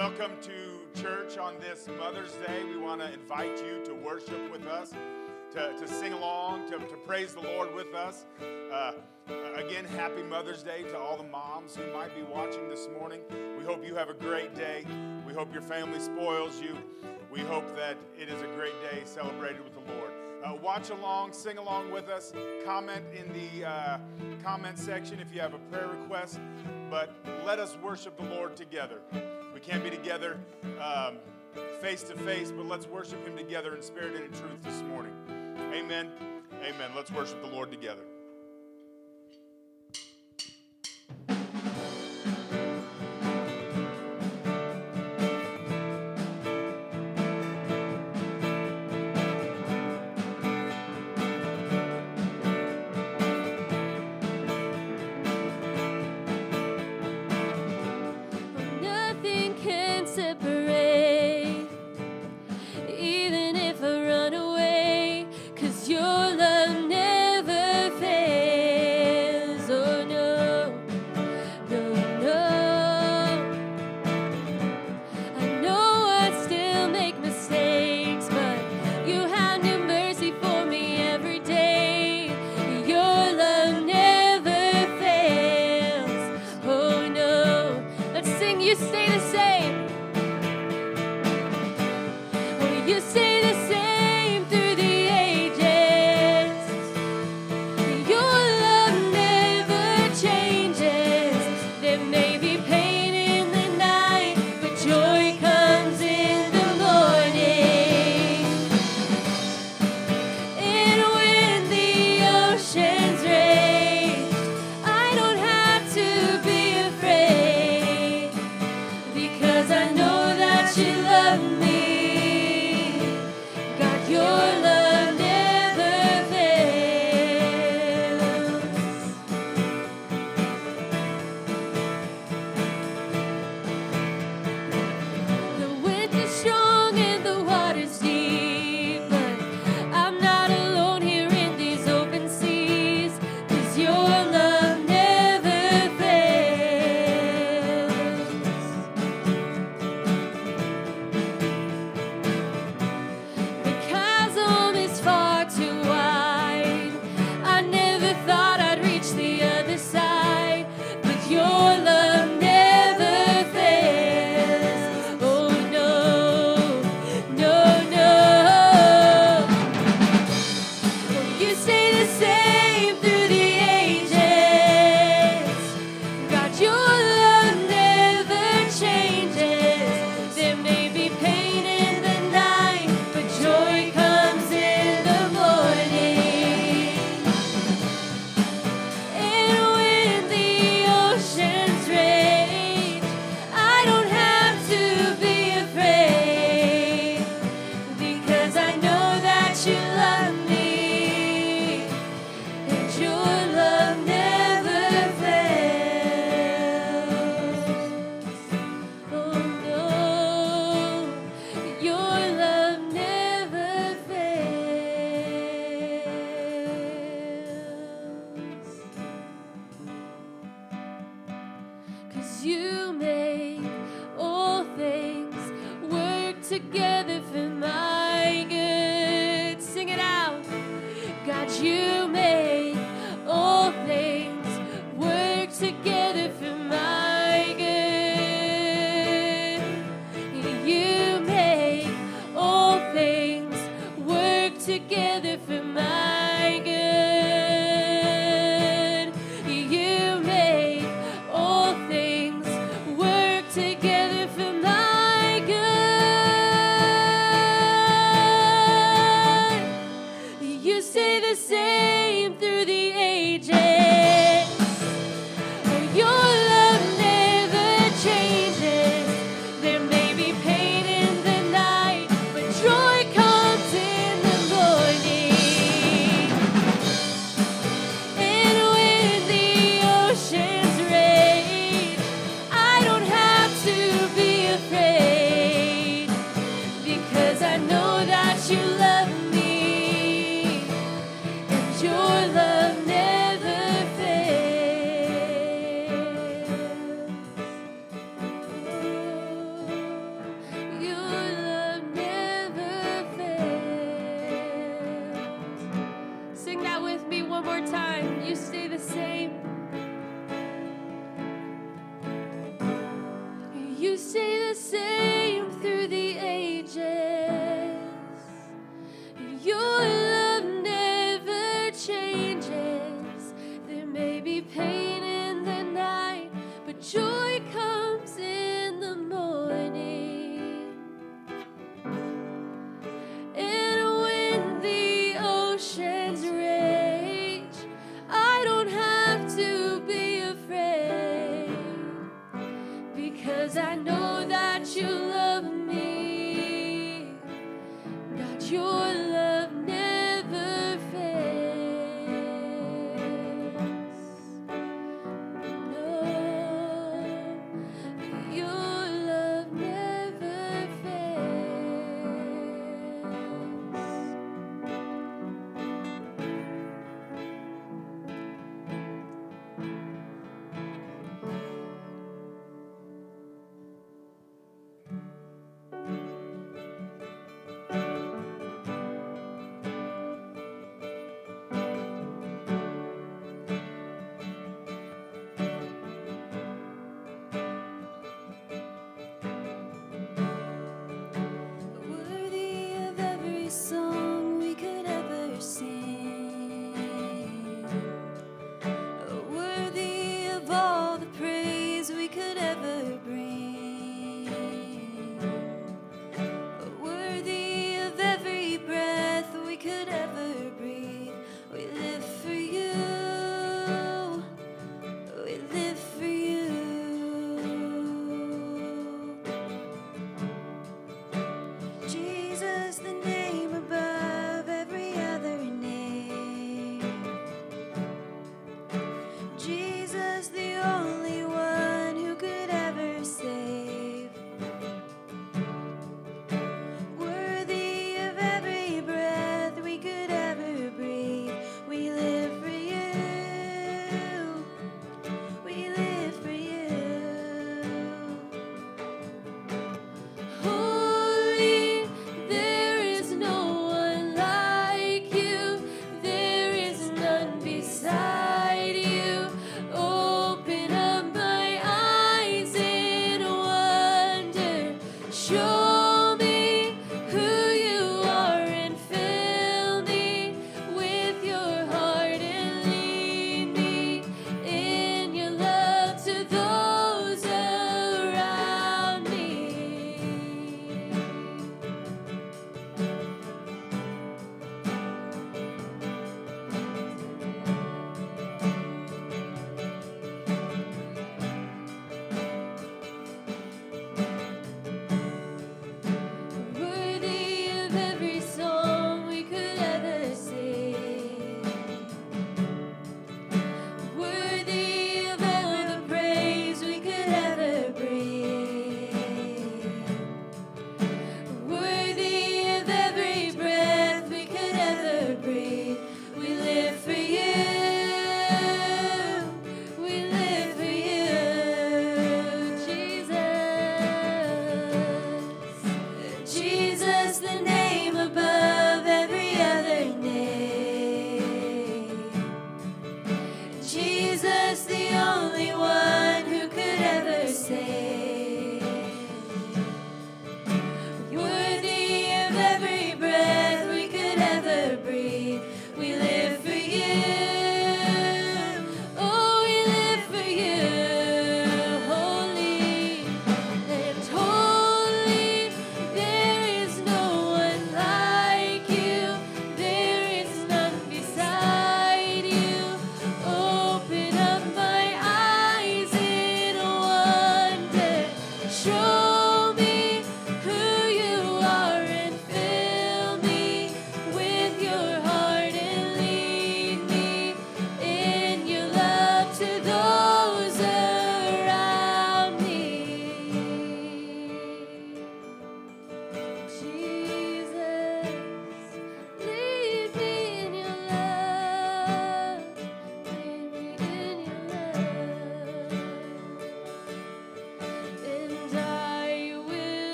welcome to church on this Mother's Day. We want to invite you to worship with us, to, to sing along, to, to praise the Lord with us. Uh, again, happy Mother's Day to all the moms who might be watching this morning. We hope you have a great day. We hope your family spoils you. We hope that it is a great day celebrated with the Lord. Uh, watch along, sing along with us, comment in the uh, comment section if you have a prayer request. But let us worship the Lord together. We can't be together face to face, but let's worship Him together in spirit and in truth this morning. Amen. Amen. Let's worship the Lord together.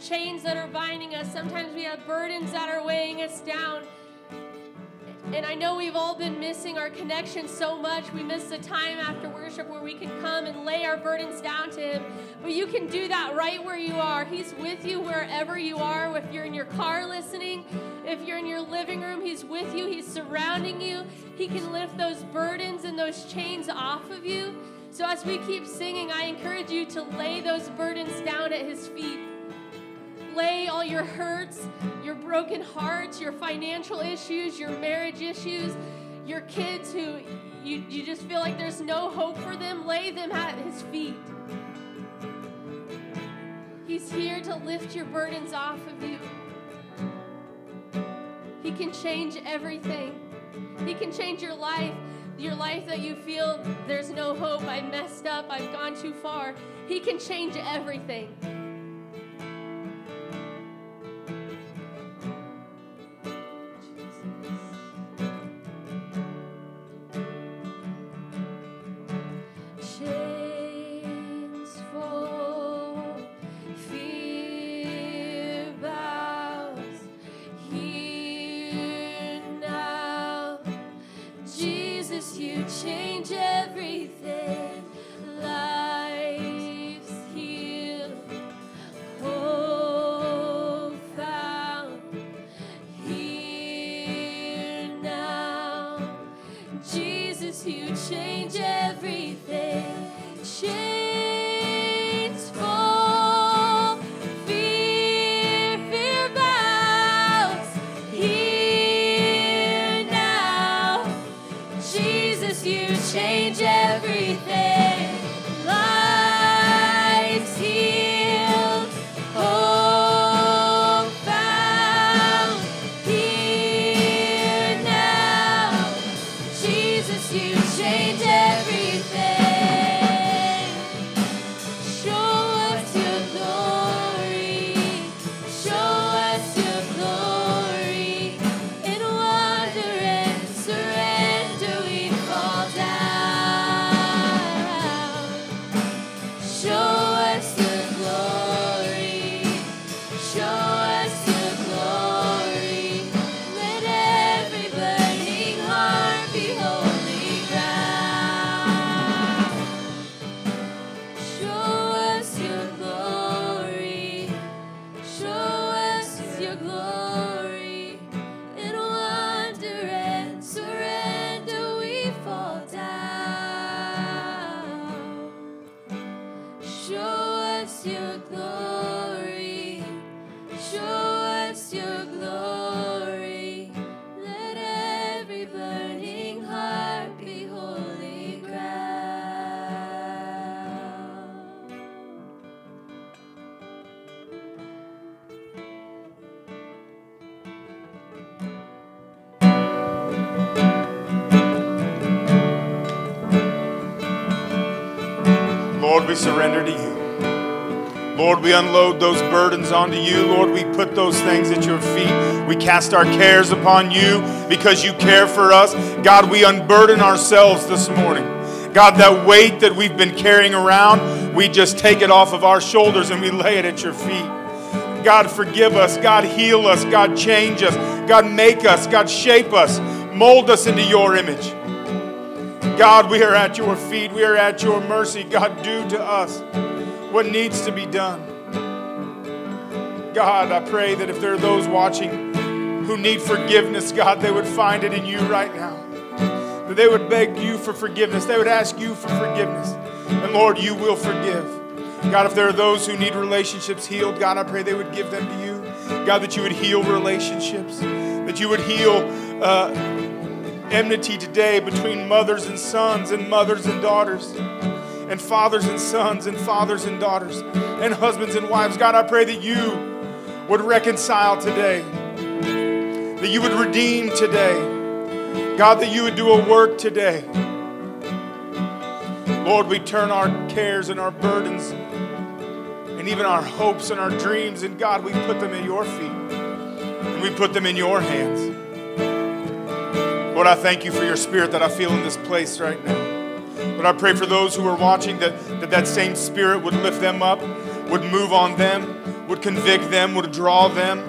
Chains that are binding us, sometimes we have burdens that are weighing us down. And I know we've all been missing our connection so much. We miss the time after worship where we can come and lay our burdens down to Him. But you can do that right where you are. He's with you wherever you are. If you're in your car listening, if you're in your living room, He's with you. He's surrounding you. He can lift those burdens and those chains off of you. So as we keep singing, I encourage you to lay those burdens down at His feet lay all your hurts, your broken hearts, your financial issues, your marriage issues, your kids who you, you just feel like there's no hope for them, lay them at his feet. He's here to lift your burdens off of you. He can change everything. He can change your life. Your life that you feel there's no hope, I messed up, I've gone too far. He can change everything. show. Surrender to you. Lord, we unload those burdens onto you. Lord, we put those things at your feet. We cast our cares upon you because you care for us. God, we unburden ourselves this morning. God, that weight that we've been carrying around, we just take it off of our shoulders and we lay it at your feet. God, forgive us. God, heal us. God, change us. God, make us. God, shape us. Mold us into your image. God, we are at your feet. We are at your mercy. God, do to us what needs to be done. God, I pray that if there are those watching who need forgiveness, God, they would find it in you right now. That they would beg you for forgiveness. They would ask you for forgiveness. And Lord, you will forgive. God, if there are those who need relationships healed, God, I pray they would give them to you. God, that you would heal relationships, that you would heal uh, enmity today between mothers and sons and mothers and daughters and fathers and sons and fathers and daughters and husbands and wives. God, I pray that you would reconcile today, that you would redeem today. God, that you would do a work today. Lord, we turn our cares and our burdens and even our hopes and our dreams, and God, we put them at your feet and we put them in your hands. Lord, I thank you for your spirit that I feel in this place right now. But I pray for those who are watching that, that that same spirit would lift them up, would move on them, would convict them, would draw them,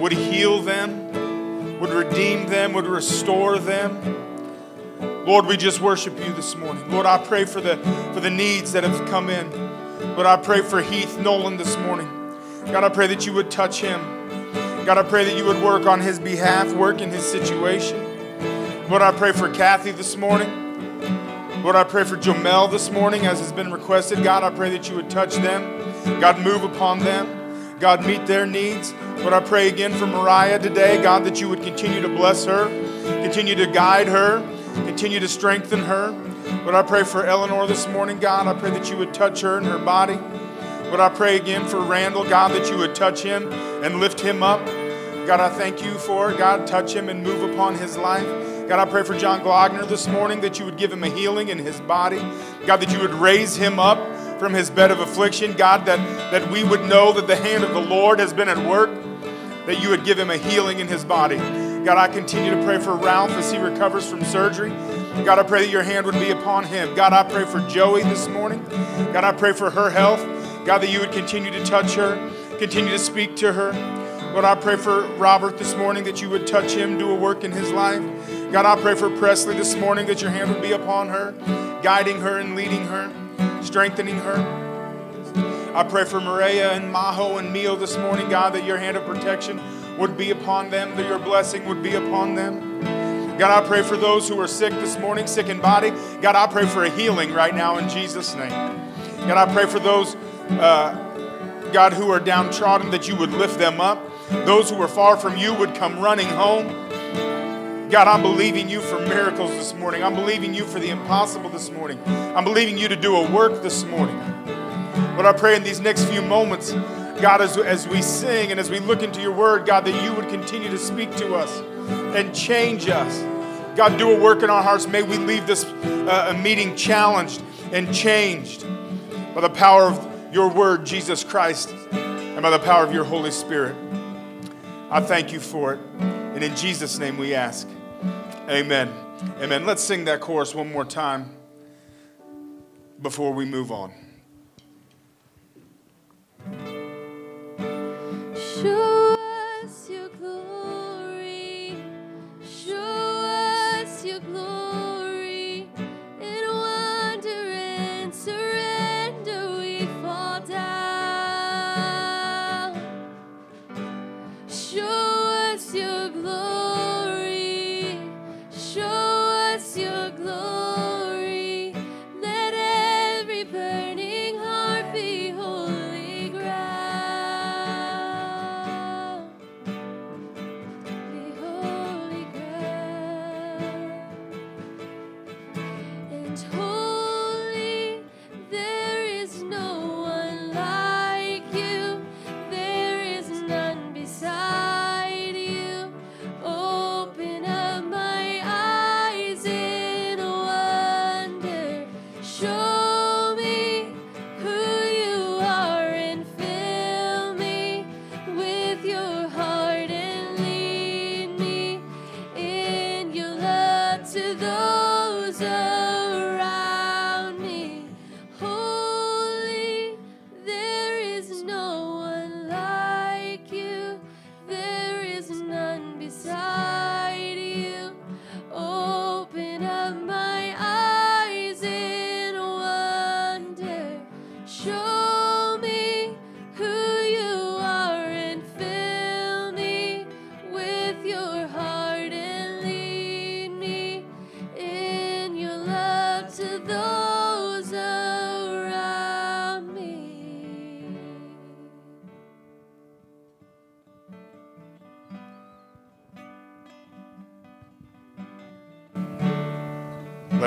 would heal them, would redeem them, would restore them. Lord, we just worship you this morning. Lord, I pray for the, for the needs that have come in. Lord, I pray for Heath Nolan this morning. God, I pray that you would touch him. God, I pray that you would work on his behalf, work in his situation. Lord, I pray for Kathy this morning. Lord, I pray for Jamel this morning as has been requested. God, I pray that you would touch them. God, move upon them. God, meet their needs. Lord, I pray again for Mariah today. God, that you would continue to bless her, continue to guide her, continue to strengthen her. Lord, I pray for Eleanor this morning. God, I pray that you would touch her in her body. Lord, I pray again for Randall, God, that you would touch him and lift him up. God, I thank you for. God, touch him and move upon his life. God, I pray for John Glogner this morning that you would give him a healing in his body. God, that you would raise him up from his bed of affliction. God, that, that we would know that the hand of the Lord has been at work, that you would give him a healing in his body. God, I continue to pray for Ralph as he recovers from surgery. God, I pray that your hand would be upon him. God, I pray for Joey this morning. God, I pray for her health. God, that you would continue to touch her, continue to speak to her. Lord, I pray for Robert this morning that you would touch him, do a work in his life. God, I pray for Presley this morning that your hand would be upon her, guiding her and leading her, strengthening her. I pray for Maria and Maho and Mio this morning, God, that your hand of protection would be upon them, that your blessing would be upon them. God, I pray for those who are sick this morning, sick in body. God, I pray for a healing right now in Jesus' name. God, I pray for those, uh, God, who are downtrodden, that you would lift them up. Those who are far from you would come running home. God, I'm believing you for miracles this morning. I'm believing you for the impossible this morning. I'm believing you to do a work this morning. But I pray in these next few moments, God, as, as we sing and as we look into your word, God, that you would continue to speak to us and change us. God, do a work in our hearts. May we leave this uh, meeting challenged and changed by the power of your word, Jesus Christ, and by the power of your Holy Spirit. I thank you for it. And in Jesus' name we ask. Amen. Amen. Let's sing that chorus one more time before we move on.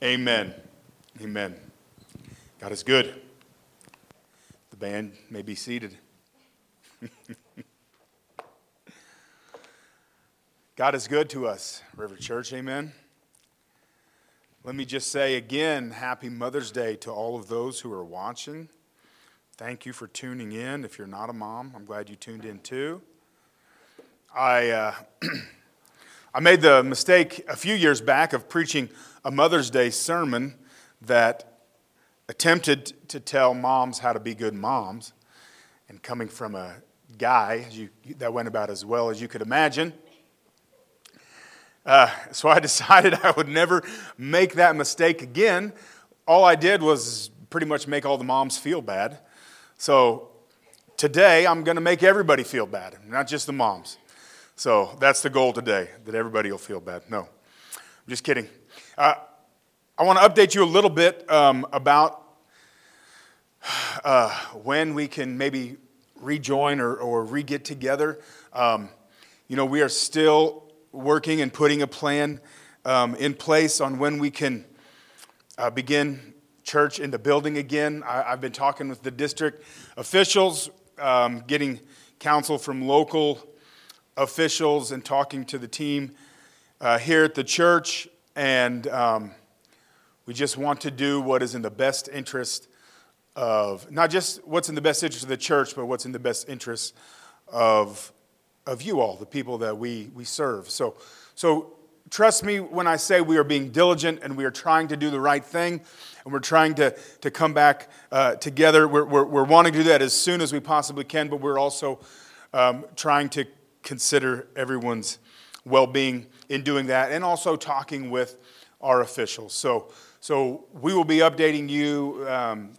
Amen. Amen. God is good. The band may be seated. God is good to us, River Church. Amen. Let me just say again, happy Mother's Day to all of those who are watching. Thank you for tuning in. If you're not a mom, I'm glad you tuned in too. I, uh, I made the mistake a few years back of preaching a Mother's Day sermon that attempted to tell moms how to be good moms. And coming from a guy, you, that went about as well as you could imagine. Uh, so I decided I would never make that mistake again. All I did was pretty much make all the moms feel bad. So today I'm going to make everybody feel bad, not just the moms. So that's the goal today, that everybody will feel bad. No, I'm just kidding. Uh, I want to update you a little bit um, about uh, when we can maybe rejoin or, or re get together. Um, you know, we are still working and putting a plan um, in place on when we can uh, begin church in the building again. I, have been talking with the district officials, um, getting counsel from local officials, and talking to the team uh, here at the church. And um, we just want to do what is in the best interest of not just what's in the best interest of the church, but what's in the best interest of, of you all, the people that we, we serve. So, so trust me when I say we are being diligent and we are trying to do the right thing and we're trying to, to come back uh, together. We're, we're, we're, wanting to do that as soon as we possibly can, but we're also um, trying to consider everyone's well being in doing that and also talking with our officials. So, so we will be updating you um,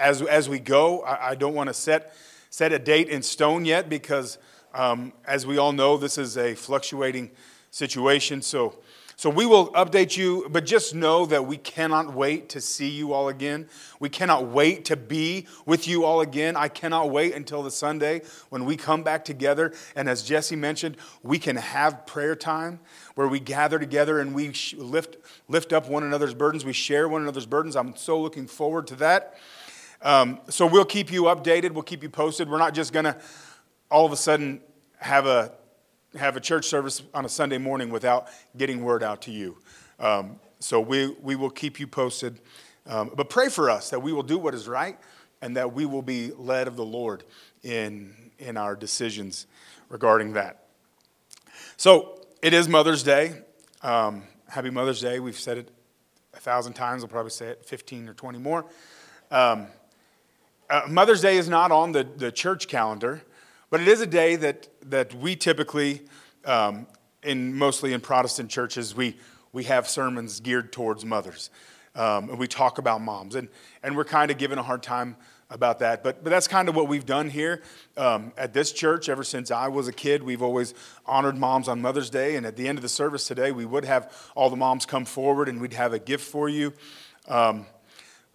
as, as we go. I, I don't want to set, set a date in stone yet because, um, as we all know, this is a fluctuating situation. So, so we will update you, but just know that we cannot wait to see you all again. We cannot wait to be with you all again. I cannot wait until the Sunday when we come back together. And as Jesse mentioned, we can have prayer time where we gather together and we lift, lift up one another's burdens. We share one another's burdens. I'm so looking forward to that. Um, so we'll keep you updated. We'll keep you posted. We're not just going to all of a sudden have a have a church service on a Sunday morning without getting word out to you. Um, so we, we will keep you posted. Um, but pray for us that we will do what is right and that we will be led of the Lord in, in our decisions regarding that. So it is Mother's Day. Um, happy Mother's Day. We've said it a thousand times. I'll probably say it 15 or 20 more. Um, uh, Mother's Day is not on the, the church calendar. But it is a day that, that we typically, um, in, mostly in Protestant churches, we, we have sermons geared towards mothers. Um, and we talk about moms. And, and we're kind of given a hard time about that. But, but that's kind of what we've done here um, at this church. Ever since I was a kid, we've always honored moms on Mother's Day. And at the end of the service today, we would have all the moms come forward and we'd have a gift for you. Um,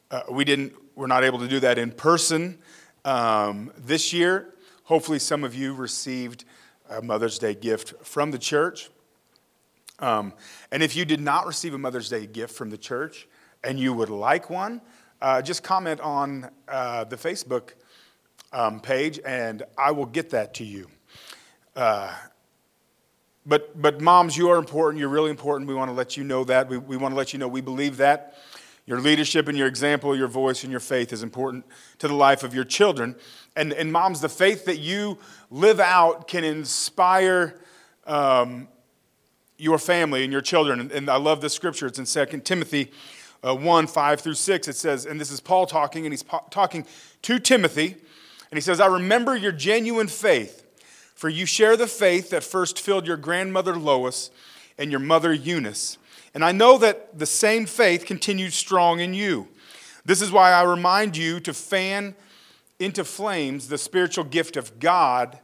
uh, we didn't, we're not able to do that in person um, this year. Hopefully, some of you received a Mother's Day gift from the church. Um, and if you did not receive a Mother's Day gift from the church and you would like one, uh, just comment on uh, the Facebook um, page and I will get that to you. Uh, but, but moms, you are important. You're really important. We want to let you know that. We, we want to let you know we believe that. Your leadership and your example, your voice and your faith is important to the life of your children. And, and moms, the faith that you live out can inspire um, your family and your children. And, and I love this scripture. It's in 2 Timothy uh, 1 5 through 6. It says, and this is Paul talking, and he's po- talking to Timothy. And he says, I remember your genuine faith, for you share the faith that first filled your grandmother Lois and your mother Eunice. And I know that the same faith continues strong in you. This is why I remind you to fan into flames the spiritual gift of God,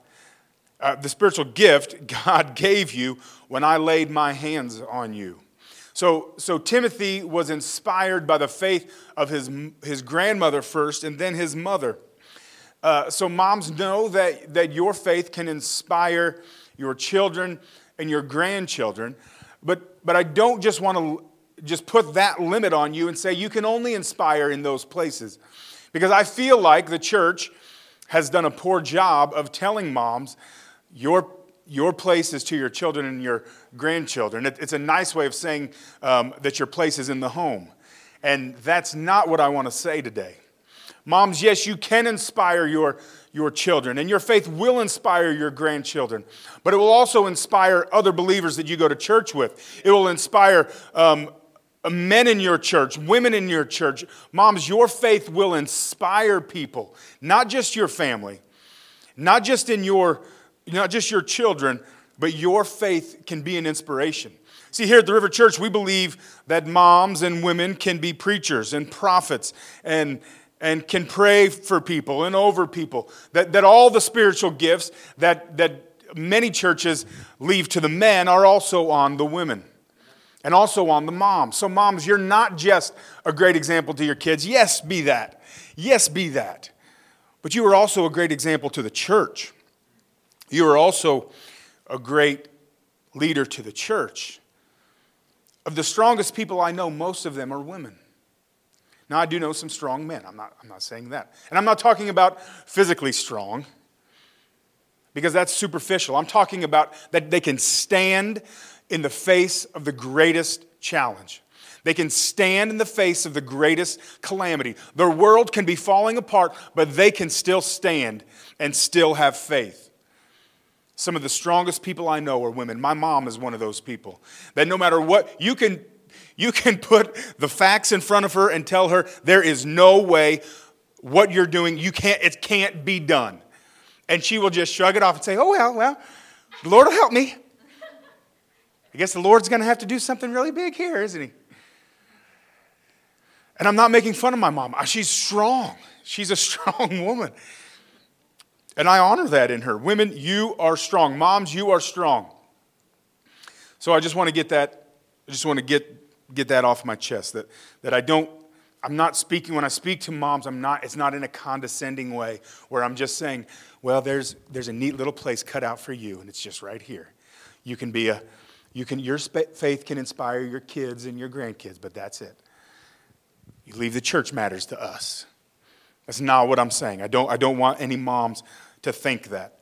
uh, the spiritual gift God gave you when I laid my hands on you. So, so Timothy was inspired by the faith of his, his grandmother first and then his mother. Uh, so, moms, know that, that your faith can inspire your children and your grandchildren. But, but I don't just want to just put that limit on you and say you can only inspire in those places. Because I feel like the church has done a poor job of telling moms your, your place is to your children and your grandchildren. It, it's a nice way of saying um, that your place is in the home. And that's not what I want to say today. Moms, yes, you can inspire your, your children, and your faith will inspire your grandchildren, but it will also inspire other believers that you go to church with. It will inspire um, Uh, men in your church, women in your church. Moms, your faith will inspire people, not just your family, not just in your, not just your children, but your faith can be an inspiration. See, here at the River Church, we believe that moms and women can be preachers and prophets and and can pray for people and over people. That, that all the spiritual gifts that, that many churches leave to the men are also on the women and also on the moms. So, moms, you're not just a great example to your kids. Yes, be that. Yes, be that. But you are also a great example to the church. You are also a great leader to the church. Of the strongest people I know, most of them are women. Now, I do know some strong men. I'm not, I'm not saying that. And I'm not talking about physically strong, because that's superficial. I'm talking about that they can stand in the face of the greatest challenge. They can stand in the face of the greatest calamity. Their world can be falling apart, but they can still stand and still have faith. Some of the strongest people I know are women. My mom is one of those people. That no matter what, you can you can put the facts in front of her and tell her there is no way what you're doing, you can't, it can't be done. And she will just shrug it off and say, Oh, well, well, the Lord will help me. I guess the Lord's going to have to do something really big here, isn't he? And I'm not making fun of my mom. She's strong. She's a strong woman. And I honor that in her. Women, you are strong. Moms, you are strong. So I just want to get that, I just want to get get that off my chest that, that I don't, I'm not speaking, when I speak to moms, I'm not, it's not in a condescending way where I'm just saying, well, there's, there's a neat little place cut out for you, and it's just right here. You can be a, you can, your faith can inspire your kids and your grandkids, but that's it. You leave the church matters to us. That's not what I'm saying. I don't, I don't want any moms to think that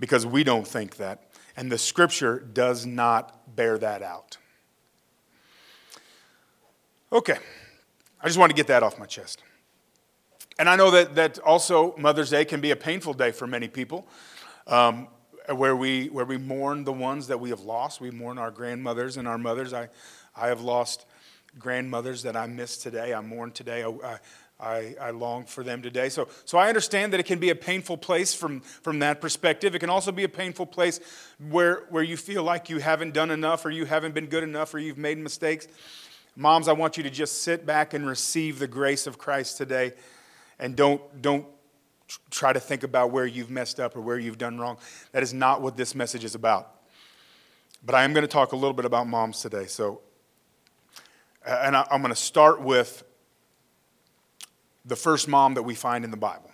because we don't think that. And the scripture does not bear that out. Okay, I just want to get that off my chest. And I know that, that also Mother's Day can be a painful day for many people, um, Uh, where, we, where we mourn the ones that we have lost. We mourn our grandmothers and our mothers. I, I have lost grandmothers that I miss today. I mourn today. I, I, I, long for them today. So, so I understand that it can be a painful place from, from that perspective. It can also be a painful place where, where you feel like you haven't done enough or you haven't been good enough or you've made mistakes. Moms, I want you to just sit back and receive the grace of Christ today and don't, don't try to think about where you've messed up or where you've done wrong. That is not what this message is about. But I am going to talk a little bit about moms today. So, and I, am going to start with the first mom that we find in the Bible.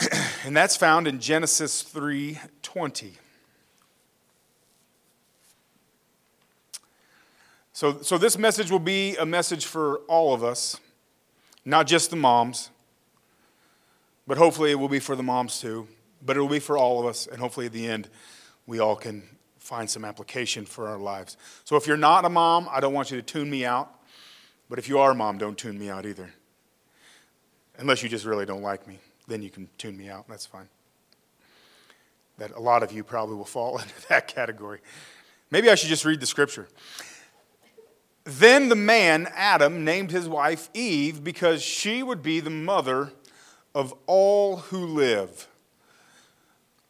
and that's found in Genesis 3:20. So, so this message will be a message for all of us not just the moms, but hopefully it will be for the moms too. But it will be for all of us, and hopefully at the end, we all can find some application for our lives. So if you're not a mom, I don't want you to tune me out. But if you are a mom, don't tune me out either. Unless you just really don't like me, then you can tune me out. That's fine. That a lot of you probably will fall into that category. Maybe I should just read the scripture. Then the man, Adam, named his wife Eve because she would be the mother of all who live.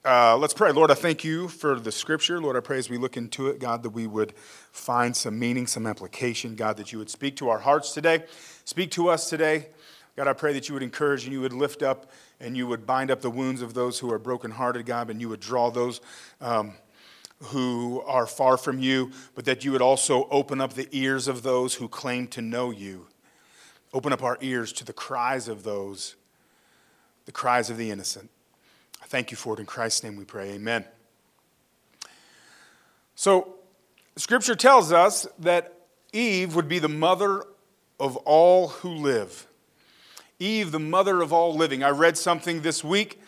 Uh, let's pray. Lord, I thank you for the scripture. Lord, I pray as we look into it, God, that we would find some meaning, some application. God, that you would speak to our hearts today, speak to us today. God, I pray that you would encourage and you would lift up and you would bind up the wounds of those who are brokenhearted, God, and you would draw those um, who are far from you, but that you would also open up the ears of those who claim to know you. Open up our ears to the cries of those, the cries of the innocent. I thank you for it. In Christ's name we pray. Amen. So, Scripture tells us that Eve would be the mother of all who live. Eve, the mother of all living. I read something this week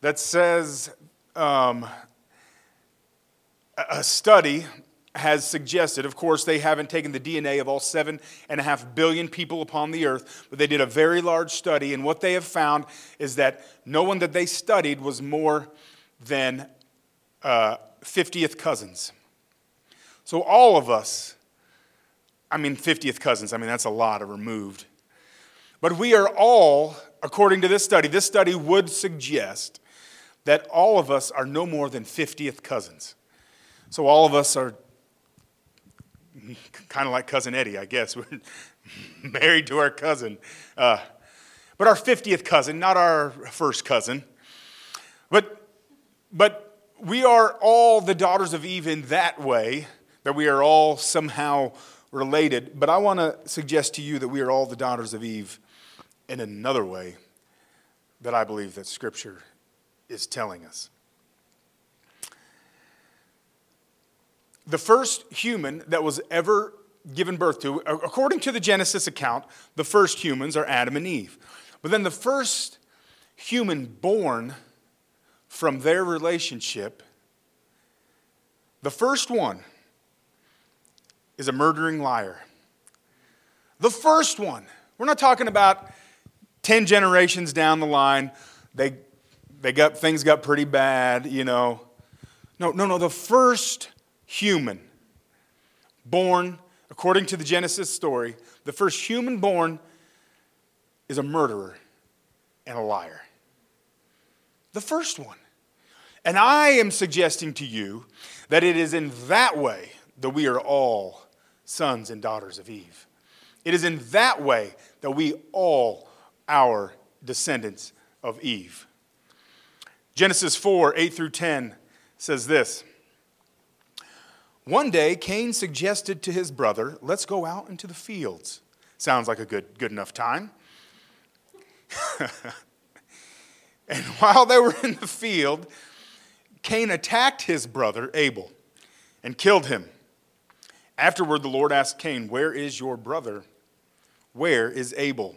that says um, a study has suggested, of course, they haven't taken the DNA of all seven and a half billion people upon the earth, but they did a very large study, and what they have found is that no one that they studied was more than uh, 50th cousins. So all of us, I mean, 50th cousins, I mean, that's a lot of removed. But we are all, according to this study, this study would suggest that all of us are no more than 50th cousins. So all of us are kind of like cousin Eddie, I guess. We're married to our cousin. Uh, but our 50th cousin, not our first cousin. But, but we are all the daughters of Eve in that way, that we are all somehow related. But I want to suggest to you that we are all the daughters of Eve in another way that I believe that Scripture is telling us. The first human that was ever given birth to, according to the Genesis account, the first humans are Adam and Eve. But then the first human born from their relationship, the first one is a murdering liar. The first one. We're not talking about 10 generations down the line. They, they got, things got pretty bad, you know. No, no, no. The first human born, according to the Genesis story, the first human born is a murderer and a liar. The first one. And I am suggesting to you that it is in that way that we are all sons and daughters of Eve. It is in that way that we all are descendants of Eve. Genesis 4 8 through 10 says this. One day, Cain suggested to his brother, Let's go out into the fields. Sounds like a good, good enough time. and while they were in the field, Cain attacked his brother Abel and killed him. Afterward, the Lord asked Cain, Where is your brother? Where is Abel?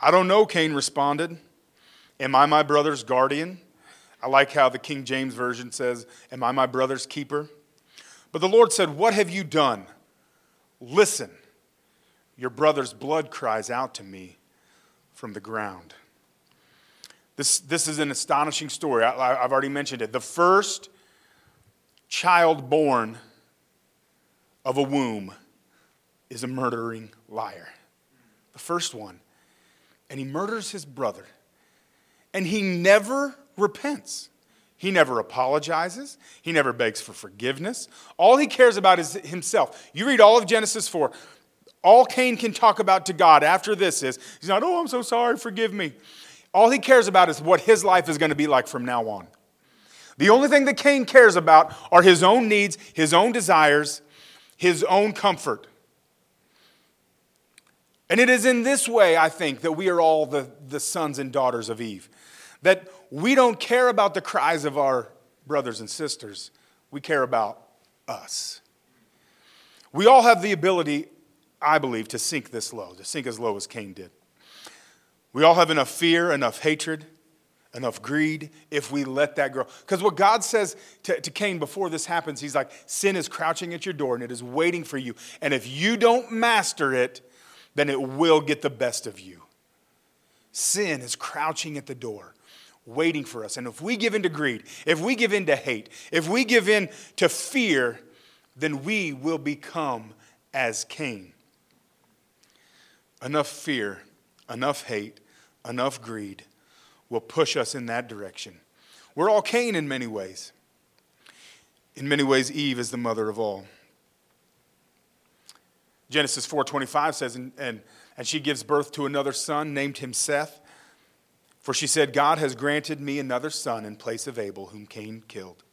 I don't know, Cain responded. Am I my brother's guardian? I like how the King James Version says, Am I my brother's keeper? But the Lord said, What have you done? Listen, your brother's blood cries out to me from the ground. This, this is an astonishing story. I, have already mentioned it. The first child born of a womb is a murdering liar. The first one. And he murders his brother. And he never repents. He never apologizes. He never begs for forgiveness. All he cares about is himself. You read all of Genesis 4. All Cain can talk about to God after this is, he's not, oh, I'm so sorry, forgive me. All he cares about is what his life is going to be like from now on. The only thing that Cain cares about are his own needs, his own desires, his own comfort. And it is in this way, I think, that we are all the, the sons and daughters of Eve. That we don't care about the cries of our brothers and sisters, we care about us. We all have the ability, I believe, to sink this low, to sink as low as Cain did. We all have enough fear, enough hatred, enough greed if we let that grow. Because what God says to, to Cain before this happens, He's like, sin is crouching at your door and it is waiting for you. And if you don't master it, then it will get the best of you. Sin is crouching at the door, waiting for us. And if we give in to greed, if we give in to hate, if we give in to fear, then we will become as Cain. Enough fear, enough hate, enough greed will push us in that direction. We're all Cain in many ways. In many ways, Eve is the mother of all. Genesis 4:25 says, and, and, and she gives birth to another son, named him Seth. For she said, God has granted me another son in place of Abel, whom Cain killed.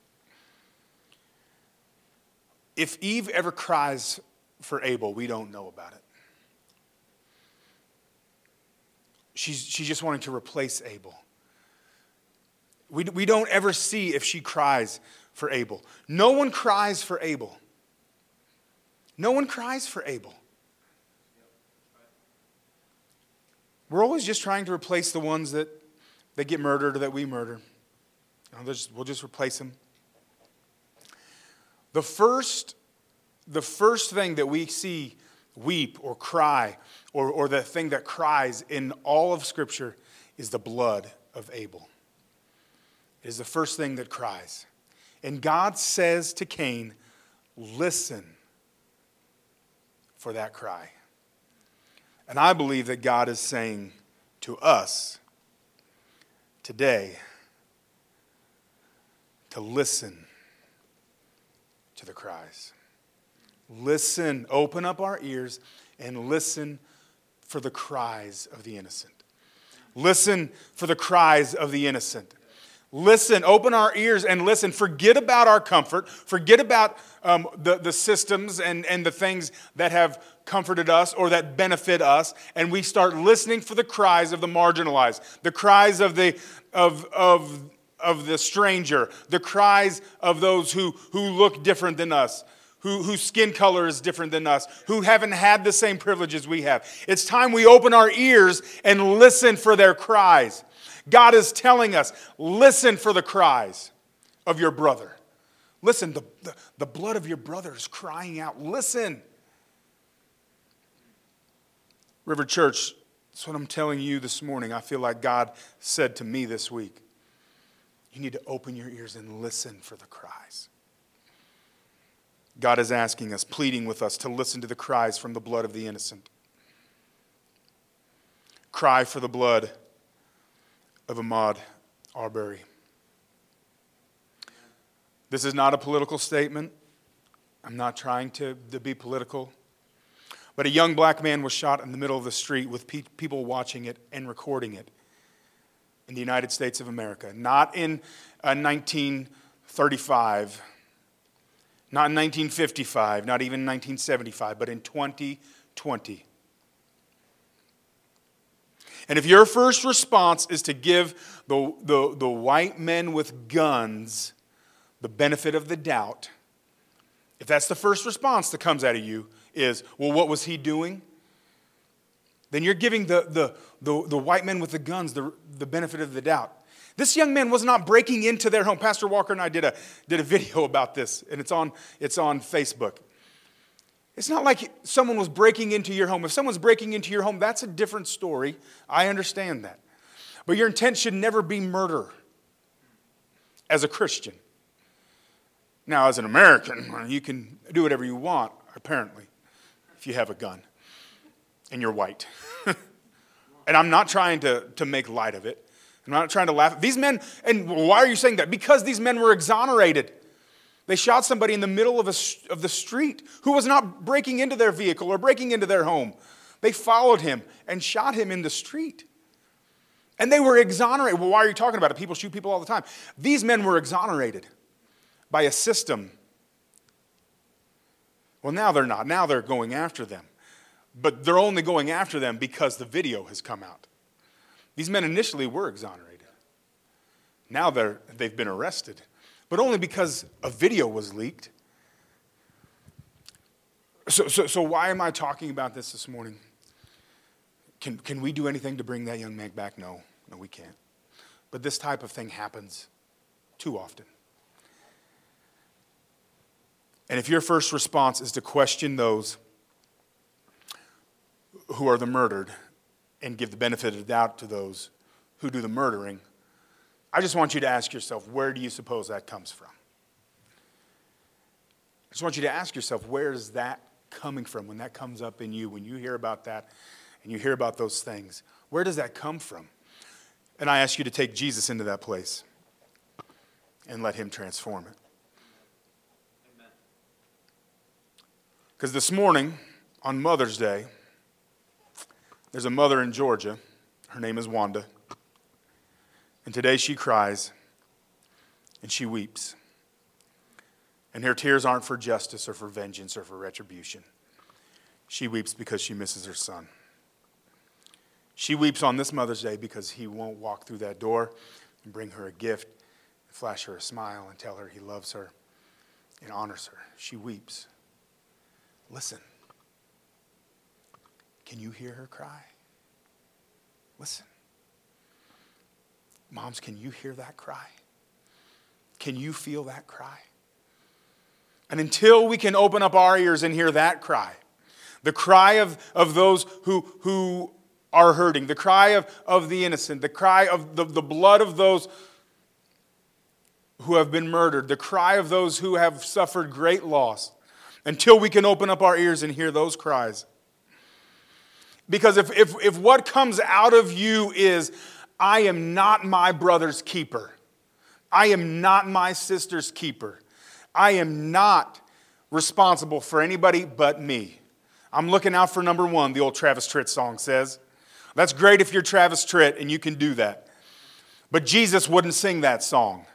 If Eve ever cries for Abel, we don't know about it. She's, she's just wanting to replace Abel. We, we don't ever see if she cries for Abel. No one cries for Abel. No one cries for Abel. We're always just trying to replace the ones that, get murdered or that we murder. we'll just replace them. The first, the first thing that we see weep or cry, or, or the thing that cries in all of Scripture, is the blood of Abel. It is the first thing that cries. And God says to Cain, Listen for that cry. And I believe that God is saying to us today to listen to the cries. Listen, open up our ears and listen for the cries of the innocent. Listen for the cries of the innocent. Listen, open our ears and listen. Forget about our comfort. Forget about um, the, the systems and, and the things that have comforted us or that benefit us. And we start listening for the cries of the marginalized, the cries of the, of, of, of the stranger, the cries of those who, who look different than us. Who, whose skin color is different than us, who haven't had the same privileges we have. It's time we open our ears and listen for their cries. God is telling us listen for the cries of your brother. Listen, the, the, the, blood of your brother is crying out. Listen. River Church, that's what I'm telling you this morning. I feel like God said to me this week. You need to open your ears and listen for the cries. God is asking us, pleading with us to listen to the cries from the blood of the innocent. Cry for the blood of Ahmaud Arbery. This is not a political statement. I'm not trying to, to be political. But a young black man was shot in the middle of the street with pe- people watching it and recording it in the United States of America. Not in uh, 1935, not in 1955, not even 1975, but in 2020. And if your first response is to give the, the, the white men with guns the benefit of the doubt, if that's the first response that comes out of you, is, well, what was he doing? Then you're giving the, the, the, the white men with the guns the, the benefit of the doubt. This young man was not breaking into their home. Pastor Walker and I did a, did a video about this, and it's on, it's on Facebook. It's not like someone was breaking into your home. If someone's breaking into your home, that's a different story. I understand that. But your intent should never be murder as a Christian. Now, as an American, you can do whatever you want, apparently, if you have a gun and you're white. and I'm not trying to, to make light of it. I'm not trying to laugh. These men, and why are you saying that? Because these men were exonerated. They shot somebody in the middle of, a, of the street who was not breaking into their vehicle or breaking into their home. They followed him and shot him in the street. And they were exonerated. Well, why are you talking about it? People shoot people all the time. These men were exonerated by a system. Well, now they're not. Now they're going after them. But they're only going after them because the video has come out. These men initially were exonerated. Now they're, they've been arrested but only because a video was leaked. So, so, so why am I talking about this this morning? Can, can we do anything to bring that young man back? No, no, we can't. But this type of thing happens too often. And if your first response is to question those who are the murdered and give the benefit of the doubt to those who do the murdering, I just want you to ask yourself, where do you suppose that comes from? I just want you to ask yourself, where is that coming from when that comes up in you, when you hear about that and you hear about those things? Where does that come from? And I ask you to take Jesus into that place and let him transform it. Because this morning, on Mother's Day, there's a mother in Georgia. Her name is Wanda. And today she cries and she weeps. And her tears aren't for justice or for vengeance or for retribution. She weeps because she misses her son. She weeps on this Mother's Day because he won't walk through that door and bring her a gift, flash her a smile, and tell her he loves her and honors her. She weeps. Listen. Can you hear her cry? Listen. Moms, can you hear that cry? Can you feel that cry? And until we can open up our ears and hear that cry, the cry of, of those who, who are hurting, the cry of, of the innocent, the cry of the, the blood of those who have been murdered, the cry of those who have suffered great loss, until we can open up our ears and hear those cries, because if, if, if what comes out of you is, I am not my brother's keeper, I am not my sister's keeper, I am not responsible for anybody but me. I'm looking out for number one, the old Travis Tritt song says. That's great if you're Travis Tritt and you can do that. But Jesus wouldn't sing that song.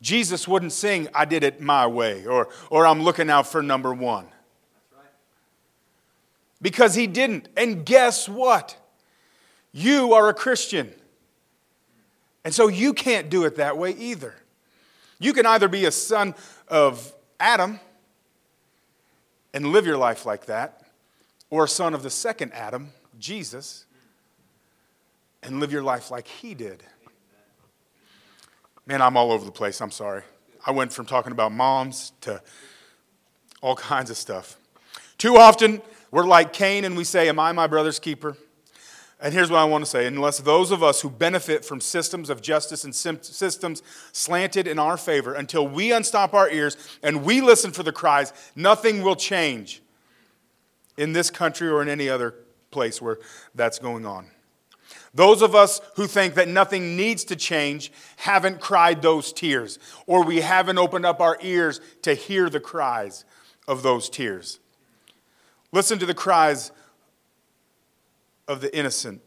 Jesus wouldn't sing, I did it my way, or, or I'm looking out for number one because he didn't. And guess what? You are a Christian. And so you can't do it that way either. You can either be a son of Adam and live your life like that, or a son of the second Adam, Jesus, and live your life like he did. Man, I'm all over the place. I'm sorry. I went from talking about moms to all kinds of stuff. Too often, we're like Cain and we say, Am I my brother's keeper? And here's what I want to say unless those of us who benefit from systems of justice and systems slanted in our favor, until we unstop our ears and we listen for the cries, nothing will change in this country or in any other place where that's going on. Those of us who think that nothing needs to change haven't cried those tears, or we haven't opened up our ears to hear the cries of those tears. Listen to the cries of the innocent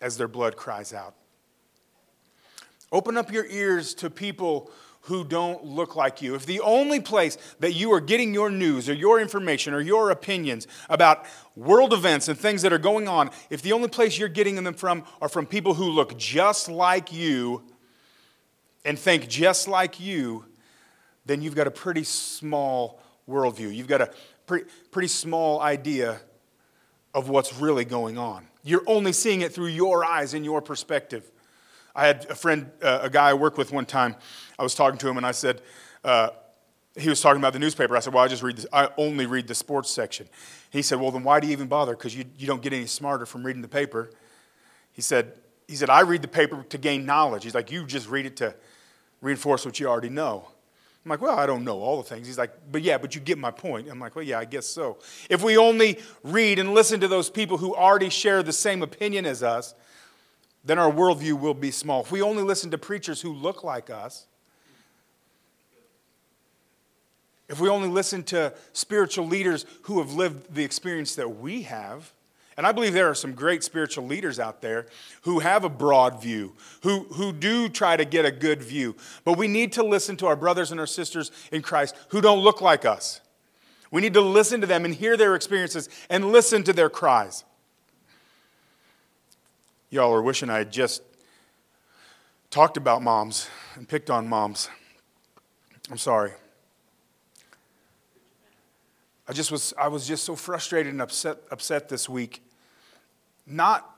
as their blood cries out. Open up your ears to people who don't look like you. If the only place that you are getting your news or your information or your opinions about world events and things that are going on, if the only place you're getting them from are from people who look just like you and think just like you, then you've got a pretty small worldview. You've got a pretty, pretty small idea of what's really going on. You're only seeing it through your eyes and your perspective. I had a friend, uh, a guy I worked with one time. I was talking to him and I said, uh, he was talking about the newspaper. I said, Well, I just read this. I only read the sports section. He said, Well, then why do you even bother? Because you, you don't get any smarter from reading the paper. He said, he said, I read the paper to gain knowledge. He's like, You just read it to reinforce what you already know. I'm like, well, I don't know all the things. He's like, but yeah, but you get my point. I'm like, well, yeah, I guess so. If we only read and listen to those people who already share the same opinion as us, then our worldview will be small. If we only listen to preachers who look like us, if we only listen to spiritual leaders who have lived the experience that we have, and I believe there are some great spiritual leaders out there who have a broad view, who, who do try to get a good view. But we need to listen to our brothers and our sisters in Christ who don't look like us. We need to listen to them and hear their experiences and listen to their cries. Y'all are wishing I had just talked about moms and picked on moms. I'm sorry. I just was, I was just so frustrated and upset, upset this week. Not,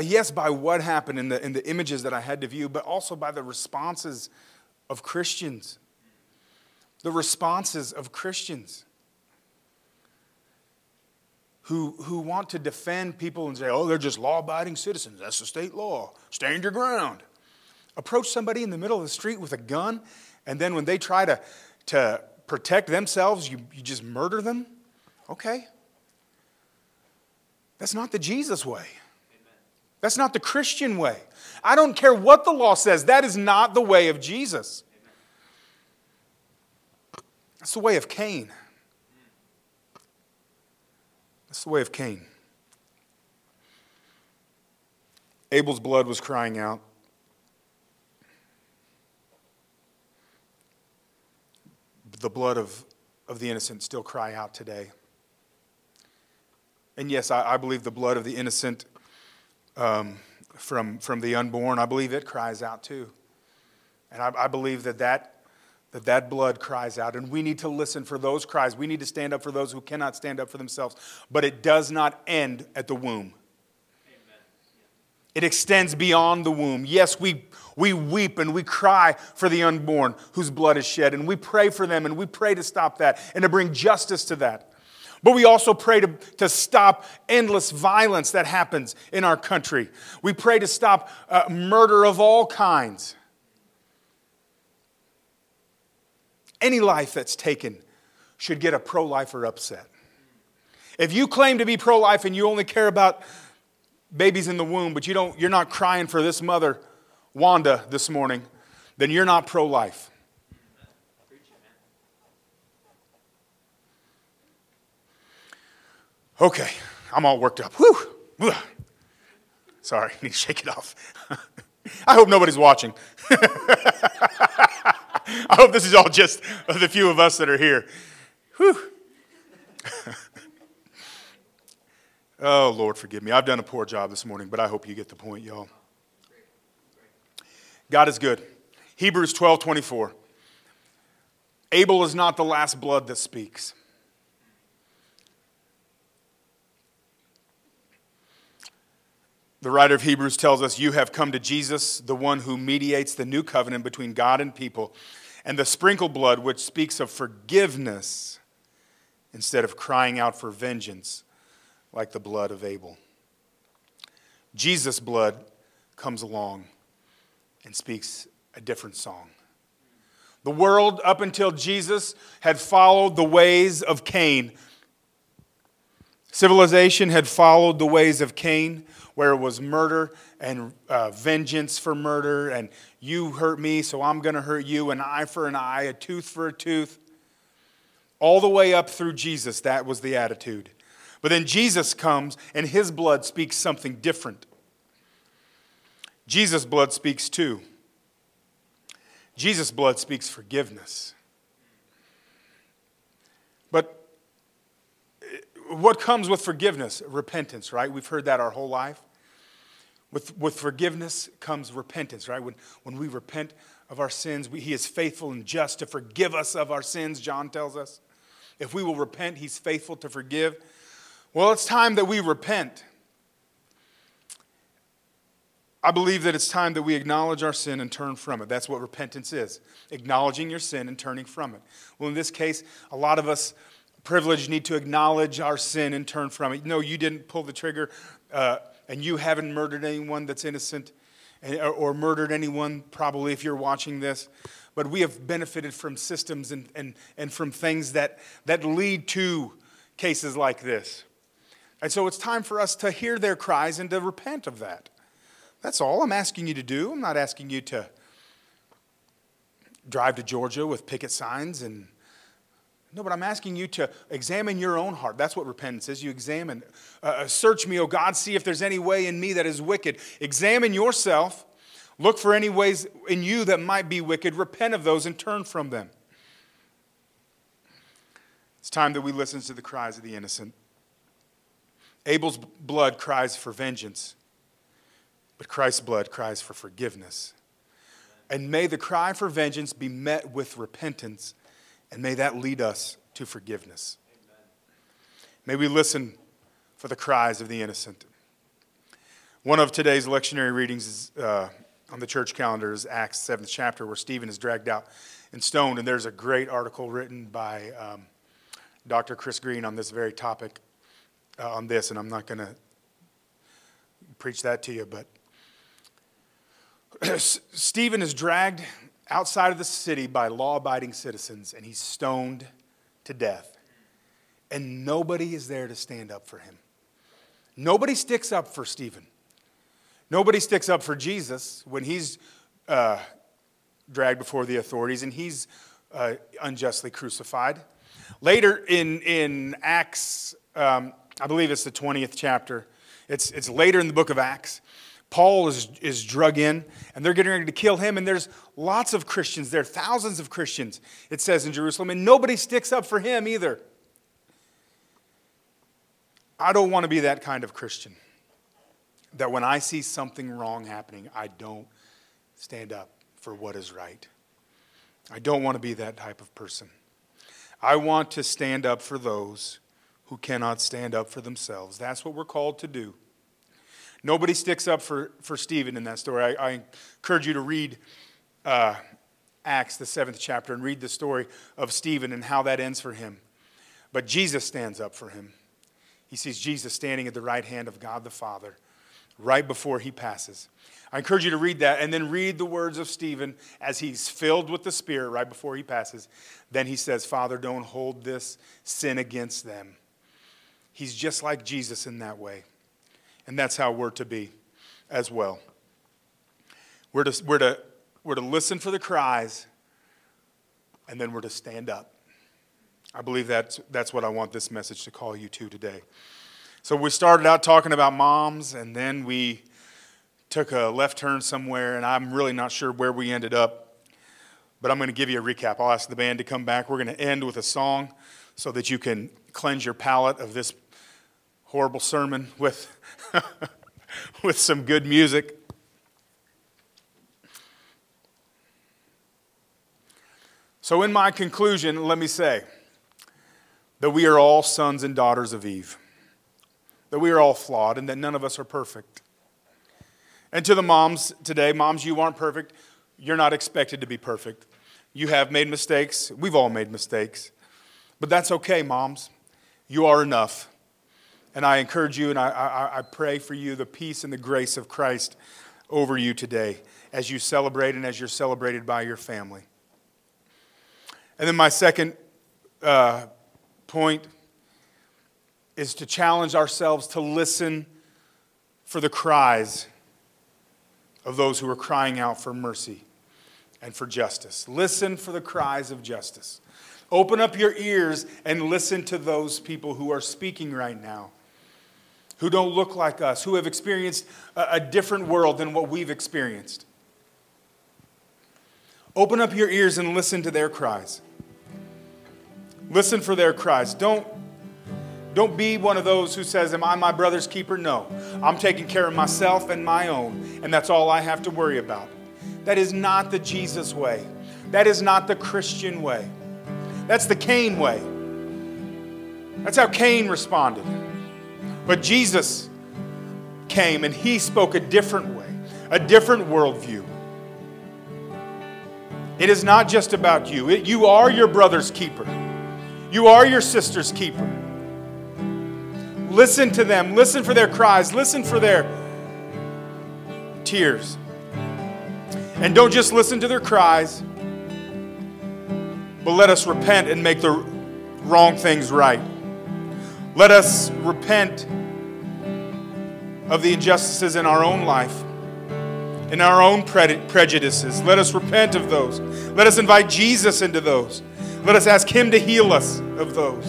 yes, by what happened in the, in the images that I had to view, but also by the responses of Christians. The responses of Christians who, who want to defend people and say, oh, they're just law abiding citizens. That's the state law. Stand your ground. Approach somebody in the middle of the street with a gun, and then when they try to, to protect themselves, you, you just murder them? Okay. That's not the Jesus way. That's not the Christian way. I don't care what the law says, that is not the way of Jesus. That's the way of Cain. That's the way of Cain. Abel's blood was crying out. The blood of, of the innocent still cry out today. And yes, I, I believe the blood of the innocent um, from, from the unborn, I believe it cries out too. And I, I believe that that that that blood cries out. And we need to listen for those cries. We need to stand up for those who cannot stand up for themselves. But it does not end at the womb. It extends beyond the womb. Yes we we weep and we cry for the unborn whose blood is shed. And we pray for them and we pray to stop that and to bring justice to that but we also pray to, to stop endless violence that happens in our country we pray to stop uh, murder of all kinds any life that's taken should get a pro lifer upset. If you claim to be pro life and you only care about babies in the womb, but you don't, you're not crying for this mother, Wanda, this morning, then you're not pro life. Okay, I'm all worked up. Whew. Sorry, I need to shake it off. I hope nobody's watching. I hope this is all just the few of us that are here. Whew. oh, Lord, forgive me. I've done a poor job this morning, but I hope you get the point, y'all. God is good. Hebrews 12 24. Abel is not the last blood that speaks. The writer of Hebrews tells us, You have come to Jesus, the one who mediates the new covenant between God and people, and the sprinkled blood, which speaks of forgiveness instead of crying out for vengeance like the blood of Abel. Jesus' blood comes along and speaks a different song. The world, up until Jesus, had followed the ways of Cain. Civilization had followed the ways of Cain where it was murder and uh, vengeance for murder, and you hurt me, so I'm going to hurt you, an eye for an eye, a tooth for a tooth. All the way up through Jesus, that was the attitude. But then Jesus comes, and his blood speaks something different. Jesus' blood speaks too. Jesus' blood speaks forgiveness. But what comes with forgiveness? Repentance, right? We've heard that our whole life. With, with forgiveness comes repentance, right? When, when we repent of our sins, we, He is faithful and just to forgive us of our sins, John tells us. If we will repent, He's faithful to forgive. Well, it's time that we repent. I believe that it's time that we acknowledge our sin and turn from it. That's what repentance is acknowledging your sin and turning from it. Well, in this case, a lot of us privileged need to acknowledge our sin and turn from it. No, you didn't pull the trigger uh, and you haven't murdered anyone that's innocent or murdered anyone, probably, if you're watching this. But we have benefited from systems and, and, and from things that, that lead to cases like this. And so it's time for us to hear their cries and to repent of that. That's all I'm asking you to do. I'm not asking you to drive to Georgia with picket signs and no, but I'm asking you to examine your own heart. That's what repentance is. You examine. Uh, uh, search me, O God, see if there's any way in me that is wicked. Examine yourself. Look for any ways in you that might be wicked. Repent of those and turn from them. It's time that we listen to the cries of the innocent. Abel's blood cries for vengeance, but Christ's blood cries for forgiveness. And may the cry for vengeance be met with repentance and may that lead us to forgiveness. May we listen for the cries of the innocent. One of today's lectionary readings is, uh, on the church calendar is Acts 7th chapter, where Stephen is dragged out and stoned. And there's a great article written by um, Dr. Chris Green on this very topic, uh, on this, and I'm not going to preach that to you, but Stephen is dragged outside of the city by law abiding citizens, and he's stoned to death. And nobody is there to stand up for him. Nobody sticks up for Stephen. Nobody sticks up for Jesus when he's uh, dragged before the authorities and he's uh, unjustly crucified. Later in, in Acts, um, I believe it's the 20th chapter, it's, it's later in the book of Acts. Paul is, is drug in, and they're getting ready to kill him, and there's lots of Christians there, thousands of Christians, it says in Jerusalem, and nobody sticks up for him either. I don't want to be that kind of Christian that when I see something wrong happening, I don't stand up for what is right. I don't want to be that type of person. I want to stand up for those who cannot stand up for themselves. That's what we're called to do. Nobody sticks up for, for Stephen in that story. I, I encourage you to read uh, Acts, the seventh chapter, and read the story of Stephen and how that ends for him. But Jesus stands up for him. He sees Jesus standing at the right hand of God the Father right before he passes. I encourage you to read that and then read the words of Stephen as he's filled with the Spirit right before he passes. Then he says, Father, don't hold this sin against them. He's just like Jesus in that way. And that's how we're to be as well. We're to, we're to, we're to listen for the cries, and then we're to stand up. I believe that's, that's what I want this message to call you to today. So we started out talking about moms, and then we took a left turn somewhere, and I'm really not sure where we ended up. But I'm going to give you a recap. I'll ask the band to come back. We're going to end with a song so that you can cleanse your palate of this horrible sermon with, with some good music. So, in my conclusion, let me say that we are all sons and daughters of Eve that we are all flawed and that none of us are perfect. And to the moms today, moms, you aren't perfect. You're not expected to be perfect. You have made mistakes. We've all made mistakes. But that's okay, moms. You are enough. And I encourage you and I, I, I, pray for you the peace and the grace of Christ over you today as you celebrate and as you're celebrated by your family. And then my second uh, point is to challenge ourselves to listen for the cries of those who are crying out for mercy and for justice. Listen for the cries of justice. Open up your ears and listen to those people who are speaking right now, who don't look like us, who have experienced a, different world than what we've experienced. Open up your ears and listen to their cries. Listen for their cries. Don't don't be one of those who says, Am I my brother's keeper? No. I'm taking care of myself and my own, and that's all I have to worry about. That is not the Jesus way. That is not the Christian way. That's the Cain way. That's how Cain responded. But Jesus came and he spoke a different way, a different worldview. It is not just about you. It, you are your brother's keeper. You are your sister's keeper. Listen to them. Listen for their cries. Listen for their tears. And don't just listen to their cries, but let us repent and make the wrong things right. Let us repent of the injustices in our own life, in our own prejudices. Let us repent of those. Let us invite Jesus into those. Let us ask Him to heal us of those.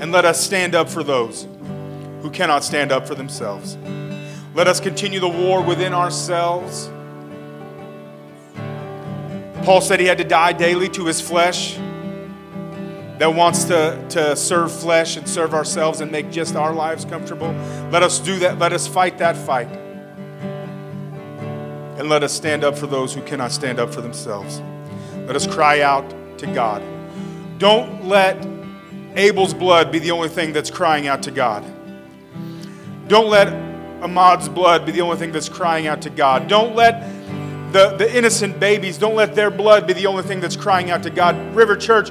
And let us stand up for those who cannot stand up for themselves. Let us continue the war within ourselves. Paul said he had to die daily to his flesh that wants to, to serve flesh and serve ourselves and make just our lives comfortable. Let us do that. Let us fight that fight. And let us stand up for those who cannot stand up for themselves. Let us cry out to God. Don't let Abel's blood be the only thing that's crying out to God. Don't let Ahmaud's blood be the only thing that's crying out to God. Don't let the, the innocent babies, don't let their blood be the only thing that's crying out to God. River Church,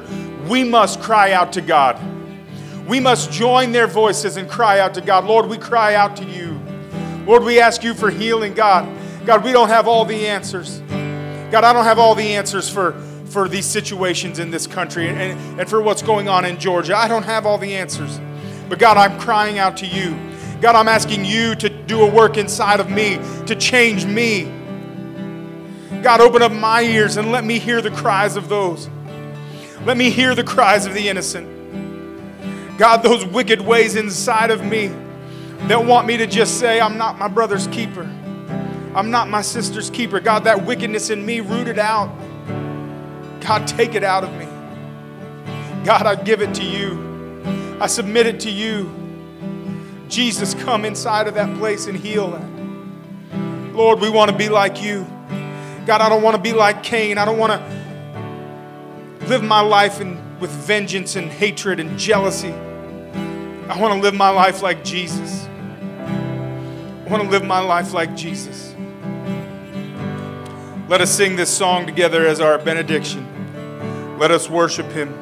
we must cry out to God. We must join their voices and cry out to God. Lord, we cry out to you. Lord, we ask you for healing, God. God, we don't have all the answers. God, I don't have all the answers for, for these situations in this country and, and for what's going on in Georgia. I don't have all the answers. But God, I'm crying out to you. God, I'm asking you to do a work inside of me, to change me. God, open up my ears and let me hear the cries of those. Let me hear the cries of the innocent. God, those wicked ways inside of me that want me to just say, I'm not my brother's keeper. I'm not my sister's keeper. God, that wickedness in me, root it out. God, take it out of me. God, I give it to you. I submit it to you. Jesus, come inside of that place and heal that. Lord, we want to be like you. God, I don't want to be like Cain. I don't want to live my life in, with vengeance and hatred and jealousy. I want to live my life like Jesus. I want to live my life like Jesus. Let us sing this song together as our benediction. Let us worship Him.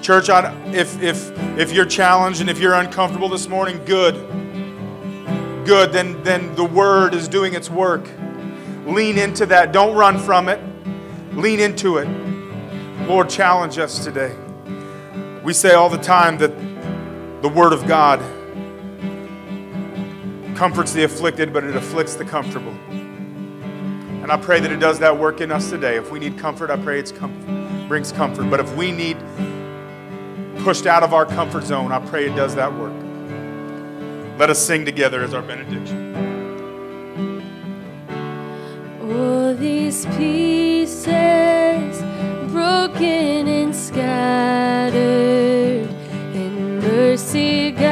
Church, I, if, if, if you're challenged and if you're uncomfortable this morning, good. Good. Then, then the Word is doing its work. Lean into that. Don't run from it. Lean into it. Lord, challenge us today. We say all the time that the Word of God comforts the afflicted, but it afflicts the comfortable. And I pray that it does that work in us today. If we need comfort, I pray it brings comfort. But if we need pushed out of our comfort zone, I pray it does that work. Let us sing together as our benediction. All these pieces broken and scattered, in mercy gathered,